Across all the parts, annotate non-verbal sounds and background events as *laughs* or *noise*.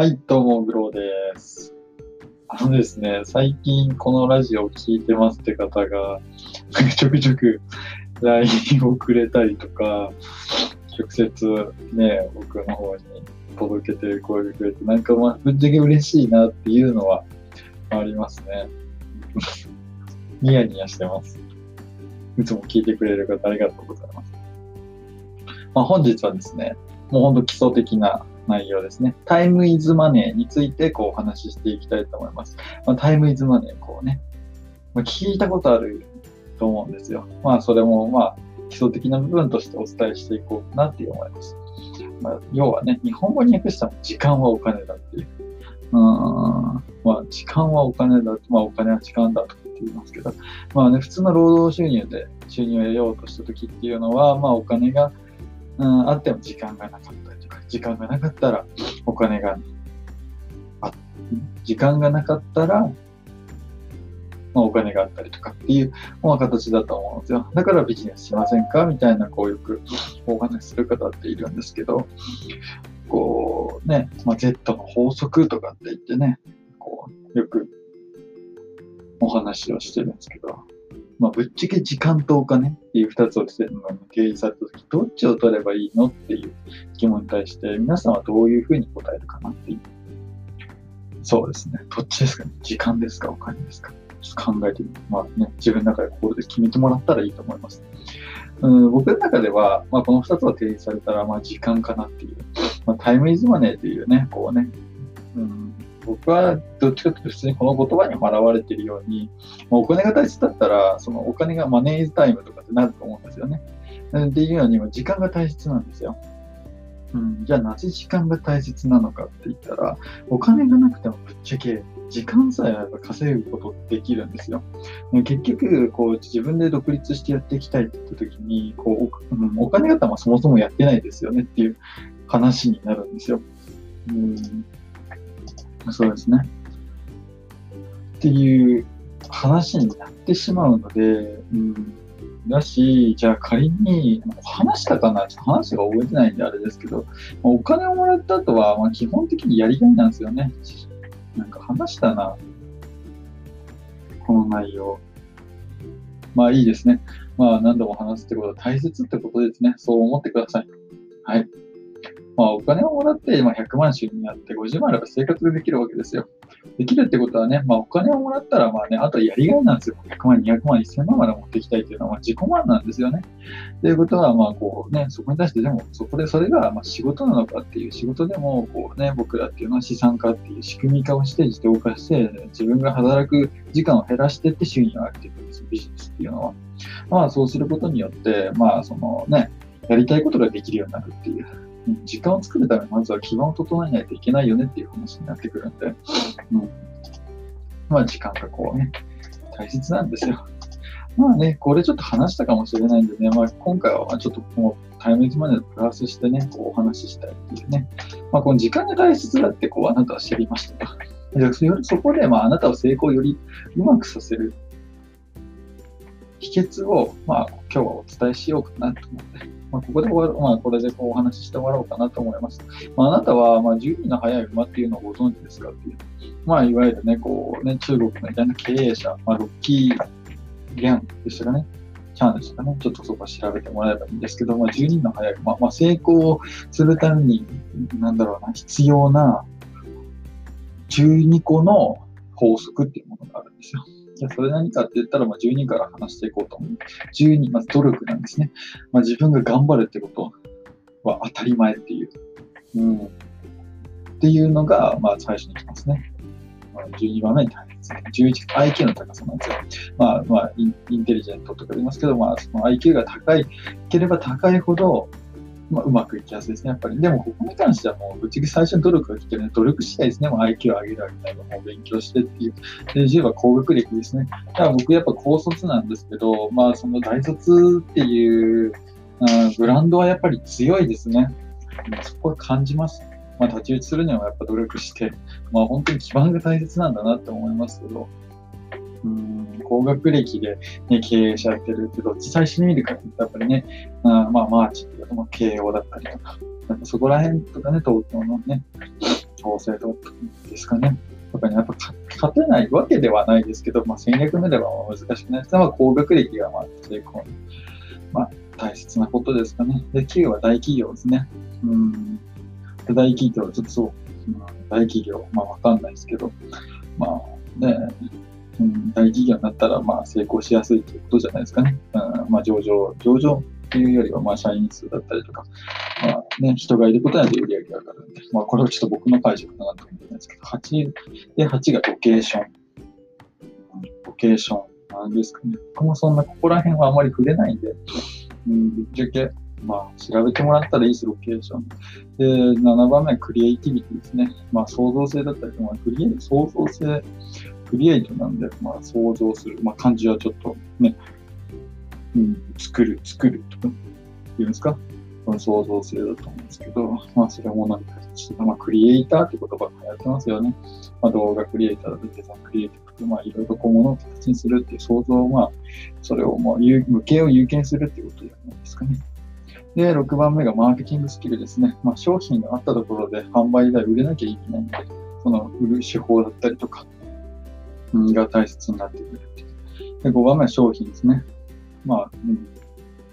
はい、どうも、グローです。あのですね、最近このラジオを聞いてますって方が、ちょくちょく LINE をくれたりとか、直接ね、僕の方に届けて声をくれて、なんかまあ、ぶっちゃけ嬉しいなっていうのはありますね。*laughs* ニヤニヤしてます。いつも聞いてくれる方ありがとうございます。まあ、本日はですね、もう本当基礎的な内容ですね。タイムイズマネーについてこうお話ししていきたいと思います。まあ、タイムイズマネー、こうね、まあ、聞いたことあると思うんですよ。まあそれもまあ基礎的な部分としてお伝えしていこうかなって思います。まあ、要はね、日本語に訳したら時間はお金だっていう。うんまあ時間はお金だ、まあお金は時間だとって言いますけど、まあね、普通の労働収入で収入を得ようとした時っていうのは、まあお金がうん、あっても時間がなかった、時間がなかったらお金が、あ時間がなかったら、まあ、お金があったりとかっていう、まあ、形だと思うんですよ。だからビジネスしませんか？みたいな、こうよくお話しする方っているんですけど、こうね、まあ、Z の法則とかって言ってね、こう、よくお話をしてるんですけど、まあ、ぶっちゃけ時間とお金っていう二つを提示されたとき、どっちを取ればいいのっていう疑問に対して、皆さんはどういうふうに答えるかなっていう。そうですね。どっちですかね時間ですかお金ですかちょっと考えてみて、まあね、自分の中でここで決めてもらったらいいと思います。うん、僕の中では、まあ、この二つを提示されたら、まあ、時間かなっていう。まあ、タイムイズマネーというね、こうね、うん、僕はどっちかというと普通にこの言葉にも表れているように、まあ、お金が大切だったら、そのお金がマネーズタイムとかってなると思うんですよね。っていうように、時間が大切なんですよ。うん、じゃあなぜ時間が大切なのかって言ったら、お金がなくてもぶっちゃけ時間さえあれば稼ぐことできるんですよ。結局、こう自分で独立してやっていきたいって言った時に、こうお,、うん、お金方はそもそもやってないですよねっていう話になるんですよ。うんそうですね。っていう話になってしまうので、うん、だし、じゃあ仮に、話したかなちょっと話が覚えてないんであれですけど、お金をもらった後は、ま、基本的にやりがいなんですよね。なんか話したな。この内容。まあいいですね。まあ何度も話すってことは大切ってことですね。そう思ってください。はい。まあ、お金をもらって、まあ、100万収入あって、50万あれば生活できるわけですよ。できるってことはね、まあ、お金をもらったら、まあね、あとはやりがいなんですよ。100万、200万、1000万まで持っていきたいっていうのは、まあ、自己満なんですよね。ということは、まあ、こうね、そこに対して、でも、そこでそれが、まあ、仕事なのかっていう、仕事でも、こうね、僕らっていうのは資産化っていう仕組み化をして、自動化して、自分が働く時間を減らしてって収入を上げていくんですよ、ビジネスっていうのは。まあ、そうすることによって、まあ、そのね、やりたいことができるようになるっていう。時間を作るためにまずは基盤を整えないといけないよねっていう話になってくるんで、うん、まあ時間がこうね、大切なんですよ。*laughs* まあね、これちょっと話したかもしれないんでね、まあ今回はちょっともうタイムイズマネープラスしてね、こうお話ししたいっていうね。まあこの時間が大切だってこうあなたは知りました *laughs* か。そこでまああなたを成功よりうまくさせる秘訣をまあ今日はお伝えしようかなと思って。まあ、ここで終わる、まあ、これでこうお話しして終わろうかなと思います。まあ、あなたは、まあ、12の早い馬っていうのをご存知ですかっていう。まあ、いわゆるね、こうね、中国の偉大な経営者、まあ、ロッキー・ギャンでしたかね。チャンでしたかね。ちょっとそこは調べてもらえばいいんですけど、まあ、12の早い馬、まあ、成功するために、なんだろうな、必要な12個の法則っていうものがあるんですよ。じゃそれ何かって言ったら、まあ、12から話していこうと思う。12、まず努力なんですね。まあ、自分が頑張るってことは当たり前っていう。うん。っていうのが、まあ、最初に来ますね。まあ、12番目に大切。11、IQ の高さなんですよ。まあ、まあイン、インテリジェントとか言いますけど、まあ、その IQ が高いければ高いほど、まあ、うまくいきやすいですね、やっぱり。でも、ここに関してはもう、ぶっちゃけ最初に努力が来てね、努力次第ですね。もう IQ を上げるわけないのもう勉強してっていう。で、10は高学歴ですね。だから僕やっぱ高卒なんですけど、まあ、その大卒っていう、うん、ブランドはやっぱり強いですね。そこは感じます。まあ、太刀打ちするにはやっぱ努力して、まあ、本当に基盤が大切なんだなって思いますけど、うん高学歴で、ね、経営者やってるってどっち最初に見るかって言ったらやっぱりね、あまあマーチっていうか、まあ、慶応だったりとか、なんかそこら辺とかね、東京のね、調整度ですかね。とかにやっぱ勝てないわけではないですけど、まあ、戦略練れば難しくないです、高学歴がまあ成功、まあ、大切なことですかね。で、9は大企業ですね。うん。大企業、ちょっとそう、うん、大企業、まあわかんないですけど、まあね、うん、大企業になったらまあ成功しやすいということじゃないですかね。うん、まあ上場、上場っていうよりはまあ社員数だったりとか、まあね、人がいることによって売り上げが上がるんで、まあこれはちょっと僕の解釈かなと思うんですけど、8で、8がロケーション。ロケーション。なんですかね。僕もそんな、ここら辺はあまり触れないんで、うん、ぶっちゃけ、まあ、調べてもらったらいいです、ロケーション。で、7番目はクリエイティビティですね。まあ、創造性だったりとか、クリエイ創造性、クリエイトなんで、まあ、想像する。まあ、漢字はちょっとね、うん、作る、作るとか、言うんですか？この創造性だと思うんですけど、まあ、それもなんか、まあ、クリエイターって言葉が流行ってますよね。まあ、動画クリエイターだとデザインクリエイターとか、まあ、いろいろこう、ものを形にするっていう想像を、まあ、それを、まあ、無形を有権するっていうことじゃないですかね。で、6番目がマーケティングスキルですね。まあ、商品があったところで販売代売れなきゃいけないので、その売る手法だったりとか、が大切になってくるで、5番目は商品ですね。まあ、うん、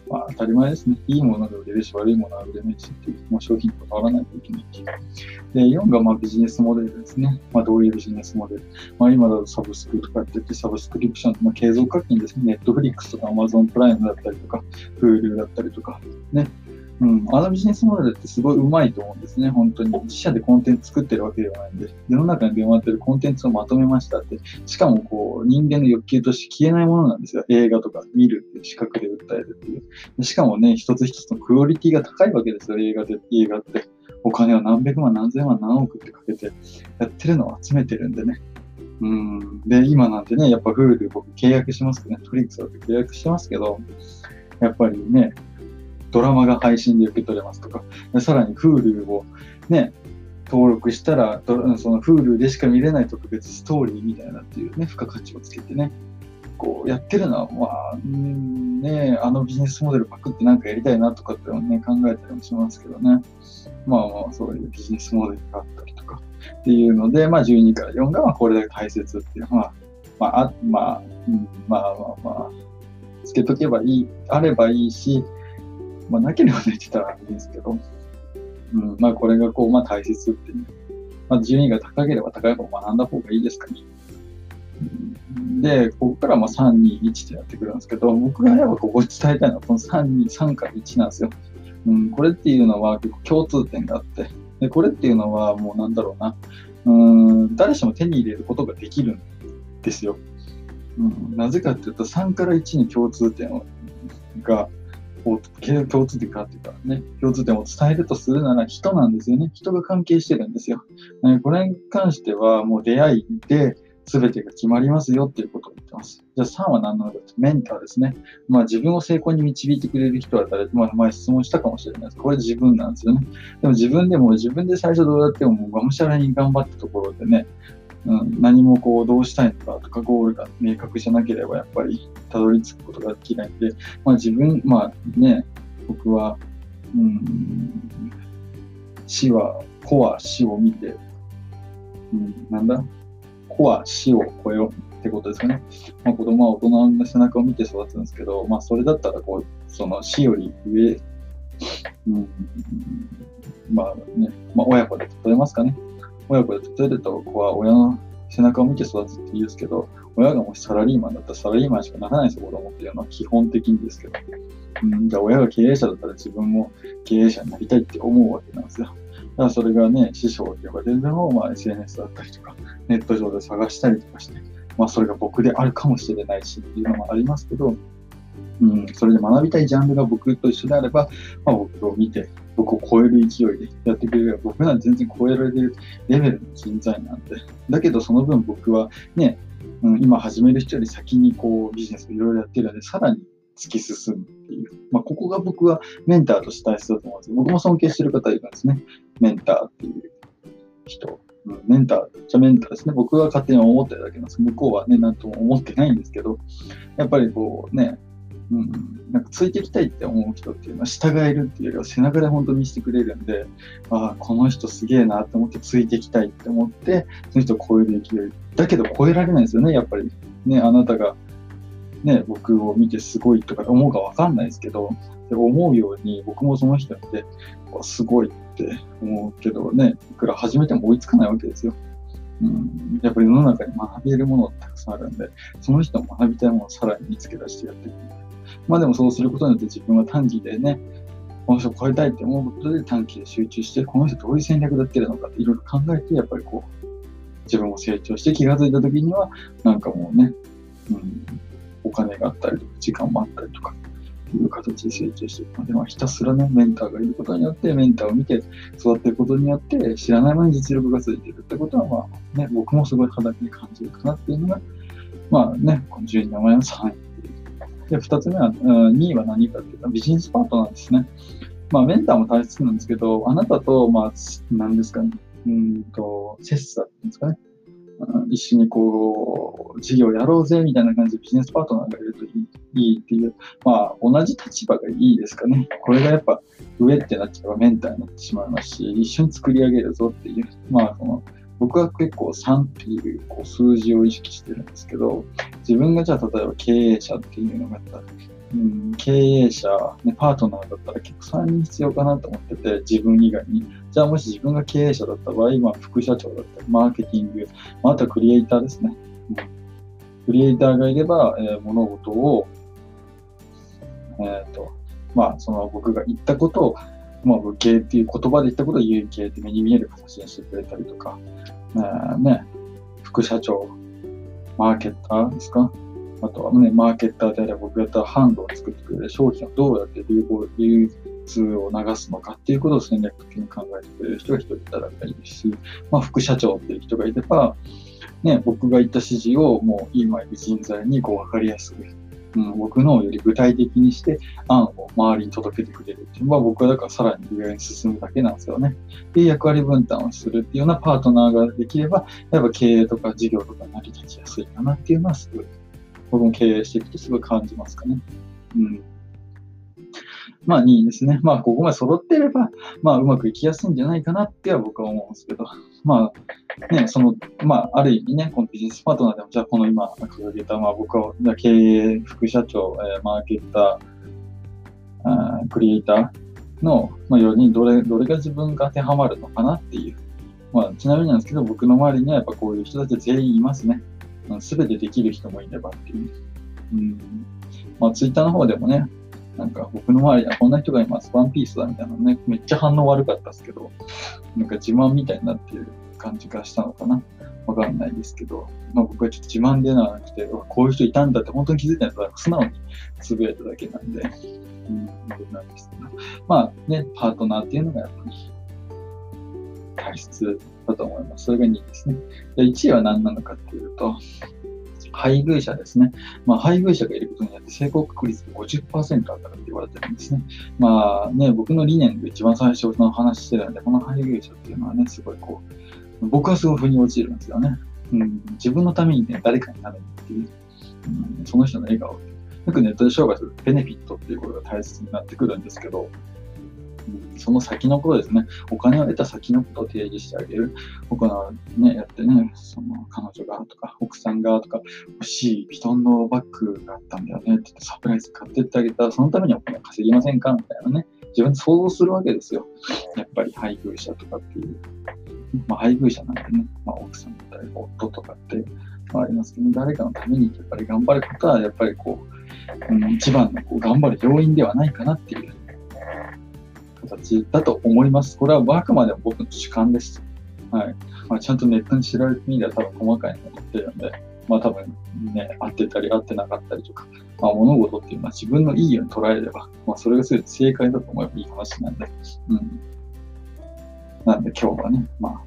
まあ、当たり前ですね。いいものが売れるし、悪いものは売れないしっていう、もう商品と変わらないといけない。で、4がまあビジネスモデルですね。まあ、どういうビジネスモデル。まあ、今だとサブスクとかやってて、サブスクリプション、まあ、継続課金ですね。ネットフリックスとかアマゾンプライムだったりとか、Hulu だったりとか、ね。うん、あのビジネスモデルってすごい上手いと思うんですね、本当に。自社でコンテンツ作ってるわけではないんで、世の中に出回ってるコンテンツをまとめましたって、しかもこう、人間の欲求として消えないものなんですよ。映画とか見るっていう視覚で訴えるっていう。しかもね、一つ一つのクオリティが高いわけですよ、映画で、映画って。お金を何百万、何千万、何億ってかけてやってるのを集めてるんでね。うん。で、今なんてね、やっぱ Hulu 僕契約しますけどね、トリックスだと契約してますけど、やっぱりね、ドラマが配信で受け取れますとか、さらに Hulu をね、登録したら、その Hulu でしか見れない特別ストーリーみたいなっていうね、付加価値をつけてね、こうやってるのは、まあ、ね、あのビジネスモデルパクってなんかやりたいなとかってね、考えたりもしますけどね。まあまあ、そういうビジネスモデルがあったりとかっていうので、まあ12から4がまあこれだけ大切っていうのは、まあ、まあ、うん、まあまあまあ、つけとけばいい、あればいいし、まあ、なければできたらいいんですけど、うん、まあ、これがこう、まあ、大切っていう。まあ、順位が高ければ高い方を学んだ方がいいですかね。で、ここからまあ3、2、1ってやってくるんですけど、僕がやっぱここ伝えたいのは、この3、2、3から1なんですよ。うん、これっていうのは結構共通点があって、で、これっていうのはもうなんだろうな、うん、誰しも手に入れることができるんですよ。うん、なぜかっていうと、3から1に共通点が共通点かっていうかね、共通点を伝えるとするなら人なんですよね。人が関係してるんですよ。これに関してはもう出会いで全てが決まりますよっていうことを言ってます。じゃあ3は何なのかとメンターですね。まあ自分を成功に導いてくれる人は誰？まあ前質問したかもしれないです。これ自分なんですよね。でも自分でも自分で最初どうやってももうがむしゃらに頑張ったところでね、うん、何もこうどうしたいのかとかゴールが明確じゃなければやっぱりたどり着くことができないんで、まあ、自分、まあね、僕は、うん、死は、子は死を見て、うん、なんだ？子は死を超えようってことですよね。まあ、子供は大人の背中を見て育つんですけど、まあ、それだったらこう、その死より上、うん、まあね、まあ、親子で例えますかね。親子で例えると、子は親の背中を見て育つって言うんですけど、親がもしサラリーマンだったらサラリーマンしかならないですよ、子供っていうのは基本的にですけど。うん、じゃあ親が経営者だったら自分も経営者になりたいって思うわけなんですよ。だからそれがね、師匠とか全然も、まあ、SNS だったりとか、ネット上で探したりとかして、まあそれが僕であるかもしれないしっていうのもありますけど、うん、それで学びたいジャンルが僕と一緒であれば、まあ、僕を見て、僕を超える勢いでやってくれれば、僕なんて全然超えられるレベルの人材なんで。だけどその分僕はね、うん、今始める人より先にこうビジネスをいろいろやってるので、さらに突き進むっていう。まあ、ここが僕はメンターとして大切だと思うんです僕も尊敬してる方いるんですね。メンターっていう人。うん、メンター、じゃメンターですね。僕は勝手に思ってるだけなんです。向こうはね、なんとも思ってないんですけど、やっぱりこうね、うん、なんかついていきたいって思う人っていうのは従えるっていうよりは背中で本当に見せてくれるんで、ああ、この人すげえなって思ってついていきたいって思って、その人を超える勢い。だけど超えられないですよね、やっぱり。ね、あなたが、ね、僕を見てすごいとか思うかわかんないですけど、で思うように僕もその人見て、すごいって思うけどね、いくら始めても追いつかないわけですよ。うん、やっぱり世の中に学べるものたくさんあるんで、その人も学びたいものをさらに見つけ出してやっていく。まあでもそうすることによって自分は短期でね、この人を超えたいって思うことで短期で集中して、この人どういう戦略でやってるのかっていろいろ考えて、やっぱりこう、自分も成長して気が付いた時には、なんかもうね、うん、お金があったりとか、時間もあったりとか、いう形で成長していくので、まあ、ひたすらね、メンターがいることによって、メンターを見て育っていくことによって、知らない間に実力がついているってことは、まあね、僕もすごい肌に感じるかなっていうのが、まあね、この12年前の3位で、二つ目は、2位は何かっていうと、ビジネスパートナーですね。まあ、メンターも大切なんですけど、あなたと、まあ、何ですかね、うんと、切磋っていうんですかね。一緒にこう、事業やろうぜみたいな感じでビジネスパートナーがいるといいいいっていう、まあ、同じ立場がいいですかね。これがやっぱ上ってなっちゃえばメンターになってしまいますし、一緒に作り上げるぞっていう、まあ、その、僕は結構3っていうこう数字を意識してるんですけど、自分がじゃあ例えば経営者っていうのがあった、うん、経営者、ね、パートナーだったら結構3人必要かなと思ってて、自分以外に。じゃあもし自分が経営者だった場合、まあ、副社長だったり、マーケティング、まあ、あとはクリエイターですね。クリエイターがいれば、えー、物事を、えっ、ー、と、まあ、その僕が言ったことをまあ、無形っていう言葉で言ったことを有形って目に見える形にしてくれたりとか、ね、副社長、マーケッターですか？あとはね、マーケッターであれば僕やったら販路を作ってくれる商品をどうやって流流通を流すのかっていうことを戦略的に考えてくれる人が一人いたらいいですし、まあ、副社長っていう人がいれば、ね、僕が言った指示をもう今いる人材にこう分かりやすくうん、僕のより具体的にして案を周りに届けてくれるっていうのは僕はだからさらに上に進むだけなんですよね。で、役割分担をするっていうようなパートナーができれば、やっぱ経営とか事業とか成り立ちやすいかなっていうのはすごい、僕も経営していくとすごい感じますかね。うん。まあ2位ですね。まあここまで揃ってれば、まあうまくいきやすいんじゃないかなっては僕は思うんですけど、まあね、その、まあある意味ね、このビジネスパートナーでも、じゃあこの今掲げた、まあ僕は経営、副社長、えー、マーケッター、あークリエイターの、まあ、4人どれ、どれが自分が当てはまるのかなっていう。まあちなみになんですけど、僕の周りにはやっぱこういう人たち全員いますね。すべてできる人もいればっていう。うん。まあツイッターの方でもね、なんか僕の周りにはこんな人がいます、ワンピースだみたいなね、めっちゃ反応悪かったですけど、なんか自慢みたいになっている感じがしたのかな。わかんないですけど、まあ僕はちょっと自慢でなくて、こういう人いたんだって本当に気づいたのは素直につぶやいただけなんで、うん、なんですけど、まあね、パートナーっていうのがやっぱり大切だと思います。それが2位ですね。で1位は何なのかっていうと、配偶者ですね。まあ、配偶者がいることによって成功確率が50%上がるって言われてるんですね。まあね、僕の理念で一番最初の話してるんで、この配偶者っていうのはね、すごいこう、僕はすごい腑に落ちるんですよね。うん、自分のためにね、誰かになるっていう、うん、その人の笑顔。よくネットで商売するベネフィットっていうことが大切になってくるんですけど、その先のことですね。お金を得た先のことを提示してあげる。僕はね、やってね、その彼女がとか、奥さんがとか、欲しいヴィトンのバッグがあったんだよねって言ってサプライズ買ってってあげたら、そのためにお金稼ぎませんかみたいなね。自分で想像するわけですよ。やっぱり配偶者とかっていう。まあ、配偶者なんてね、まあ、奥さんだったり、夫とかって、まあ、ありますけど、ね誰かのためにやっぱり頑張ることは、やっぱりこう、うん、一番のこう頑張る要因ではないかなっていう形だと思います。これはあくまでも僕の主観です。はい。まあ、ちゃんとネットに調べてみれば多分細かいのが載ってるんで、まあ多分ね、合ってたり合ってなかったりとか、まあ物事っていうのは自分のいいように捉えれば、まあそれが全て正解だと思えばいい話なんで、うん。なんで今日はね、まあ、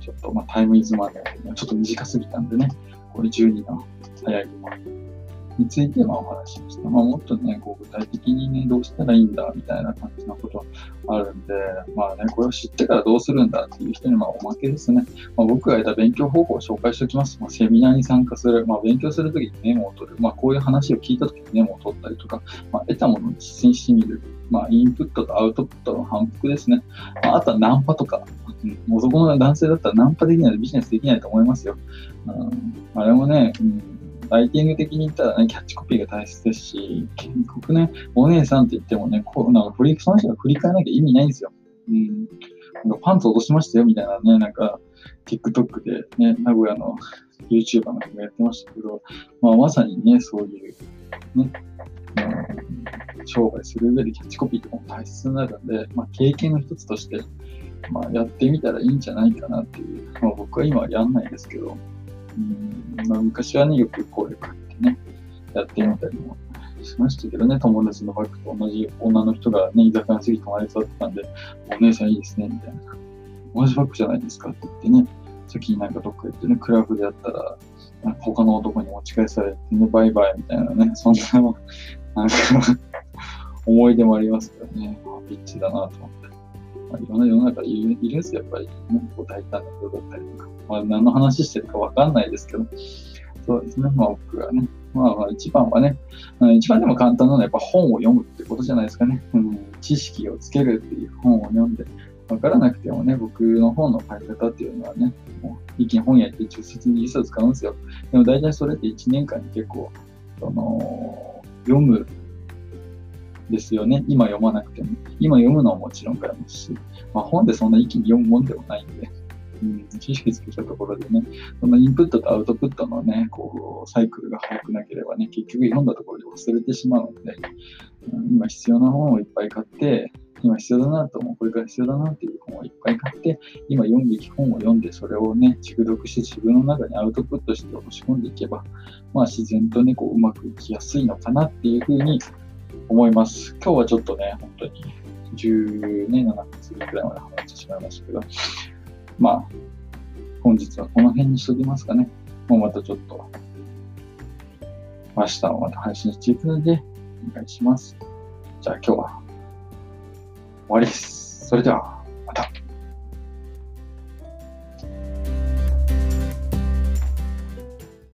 ちょっとまあタイムイズマネーちょっと短すぎたんでね、これ12の早いについてまあお話しました。まあ、もっとね、こう具体的にね、どうしたらいいんだみたいな感じのことあるんで、まあね、これを知ってからどうするんだっていう人にまあおまけですね。まあ、僕が得た勉強方法を紹介しておきます。まあ、セミナーに参加する、まあ、勉強するときにメモを取る、まあ、こういう話を聞いたときにメモを取ったりとか、まあ、得たものを実践してみる。まあ、インプットとアウトプットの反復ですね。まあ、あとはナンパとか、うん、男の男性だったらナンパできないとビジネスできないと思いますよ。うん、あれもね、うんライティング的に言ったらね、キャッチコピーが大切ですし、結局ね、お姉さんって言ってもね、こうなんか振りその人が振り返らなきゃ意味ないんですよ。うん。なんかパンツ落としましたよみたいなね、なんか、TikTok でね、名古屋の YouTuber の人がやってましたけど、まあ、まさにね、そういう、ね、うん、商売する上でキャッチコピーとかも大切になるんで、まあ、経験の一つとして、まあ、やってみたらいいんじゃないかなっていう、まあ、僕は今はやんないですけど、うんまあ、昔はね、よく声かけてね、やってみたりもしましたけどね、友達のバッグと同じ女の人がね、居酒屋の席隣に座ってたんで、お姉さんいいですね、みたいな。同じバッグじゃないですかって言ってね、先になんかどっか行ってね、クラブでやったら、他の男に持ち返されてね、バイバイみたいなね、そんな、なんか思い出もありますからね、ピッチだなと思って。まあ、いろんな世の中いるいるんですよ、やっぱり、ね、こう大胆な人だったりとか。まあ、何の話してるかわかんないですけど、そうですね、まあ僕がね、まあまあ一番はね、一番でも簡単なのはやっぱ本を読むってことじゃないですかね。うん、知識をつけるっていう本を読んで、わからなくてもね、僕の本の書き方っていうのはね、もう一気に本屋行って直接に実際使うんですよ。でも大体それって1年間に結構、その、読むですよね。今読まなくても。今読むのはもちろんからですし、まあ、本でそんな一気に読むもんでもないんで、うん、知識つけたところでね、そのインプットとアウトプットのね、こう、サイクルが早くなければね、結局読んだところで忘れてしまうので、うん、今必要な本をいっぱい買って、今必要だなと思う、これから必要だなっていう本をいっぱい買って、今読むべき本を読んで、それをね、熟読して自分の中にアウトプットして落とし込んでいけば、まあ自然とね、こう、うまくいきやすいのかなっていうふうに思います。今日はちょっとね、本当に10年、7月ぐらいまで話してしまいましたけど、まあ、本日はこの辺にしときますかね。もうまたちょっと、明日もまた配信していくので、お願いします。じゃあ今日は終わりです。それでは。